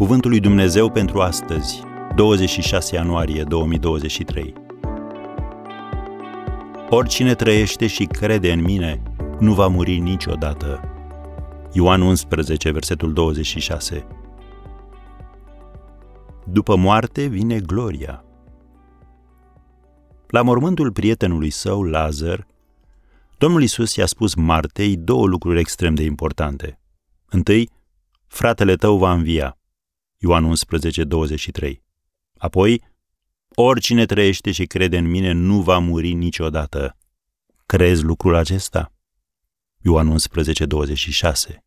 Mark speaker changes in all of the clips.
Speaker 1: Cuvântul lui Dumnezeu pentru astăzi, 26 ianuarie 2023. Oricine trăiește și crede în mine, nu va muri niciodată. Ioan 11, versetul 26. După moarte vine gloria. La mormântul prietenului său, Lazar, Domnul Isus i-a spus Martei două lucruri extrem de importante. Întâi, fratele tău va învia. Ioan 11, 23. Apoi, oricine trăiește și crede în mine nu va muri niciodată. Crezi lucrul acesta? Ioan 11, 26.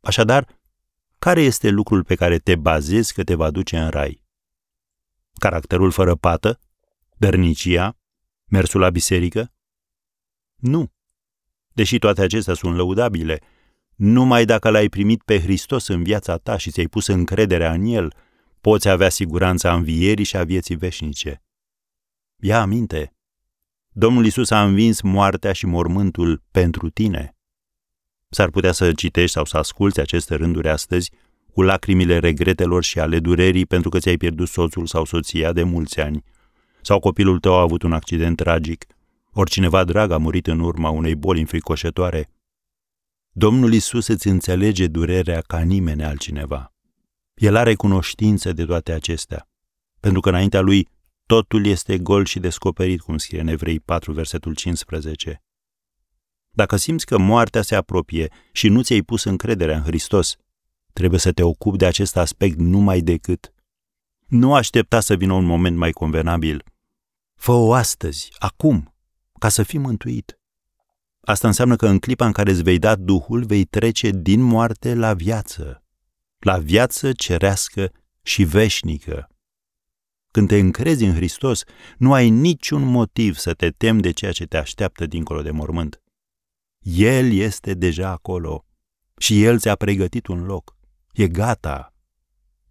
Speaker 1: Așadar, care este lucrul pe care te bazezi că te va duce în rai? Caracterul fără pată? Dărnicia? Mersul la biserică? Nu. Deși toate acestea sunt lăudabile, numai dacă l-ai primit pe Hristos în viața ta și ți-ai pus încrederea în El, poți avea siguranța învierii și a vieții veșnice. Ia aminte, Domnul Isus a învins moartea și mormântul pentru tine. S-ar putea să citești sau să asculți aceste rânduri astăzi cu lacrimile regretelor și ale durerii pentru că ți-ai pierdut soțul sau soția de mulți ani, sau copilul tău a avut un accident tragic, ori cineva drag a murit în urma unei boli înfricoșătoare. Domnul Isus îți înțelege durerea ca nimeni altcineva. El are cunoștință de toate acestea, pentru că înaintea lui totul este gol și descoperit, cum scrie în Evrei 4, versetul 15. Dacă simți că moartea se apropie și nu ți-ai pus încrederea în Hristos, trebuie să te ocupi de acest aspect numai decât. Nu aștepta să vină un moment mai convenabil. Fă-o astăzi, acum, ca să fii mântuit. Asta înseamnă că în clipa în care îți vei da Duhul, vei trece din moarte la viață, la viață cerească și veșnică. Când te încrezi în Hristos, nu ai niciun motiv să te temi de ceea ce te așteaptă dincolo de mormânt. El este deja acolo și El ți-a pregătit un loc. E gata.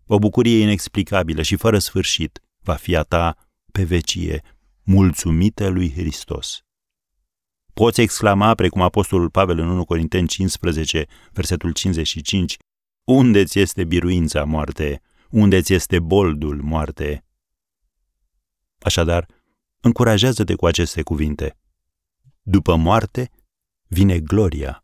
Speaker 1: O bucurie inexplicabilă și fără sfârșit va fi a ta pe vecie, mulțumită lui Hristos. Poți exclama, precum Apostolul Pavel în 1 Corinteni 15, versetul 55, Unde ți este biruința, moarte? Unde ți este boldul, moarte? Așadar, încurajează-te cu aceste cuvinte. După moarte vine gloria.